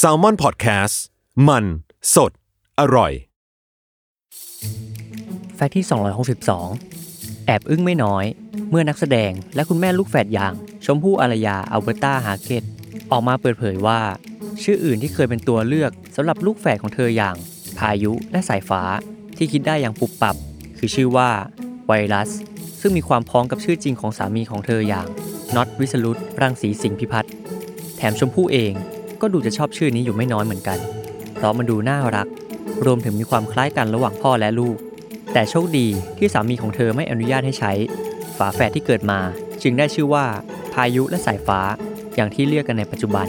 s a l ม o n PODCAST มัน สด อร่อย แฟกต์ที่ 262 แอบอึ้งไม่น้อย เมื่อนักแสดงและคุณแม่ลูกแฝดอย่าง ชมพู่อารยาอัลเบอร์ตาฮาเกตออกมาเปิดเผยว่า ชื่ออื่นที่เคยเป็นตัวเลือกสำหรับลูกแฝดของเธออย่าง พายุและสายฟ้าที่คิดได้อย่างปุบปับ คือชื่อว่า ไวรัส ซึ่งมีความพ้องกับชื่อจริงของสามีของเธออย่างน็อตวิสรุตรังสีสิงห์พิพัฒน์ ถมชมพู่เองก็ดูจะชอบชื่อนี้อยู่ไม่น้อยเหมือนกัน เพราะมันดูน่ารัก รวมถึงมีความคล้ายกันระหว่างพ่อและลูก แต่โชคดีที่สามีของเธอไม่อนุญาตให้ใช้ ฝาแฝดที่เกิดมา จึงได้ชื่อว่า พายุและสายฟ้า อย่างที่เรียกกันในปัจจุบัน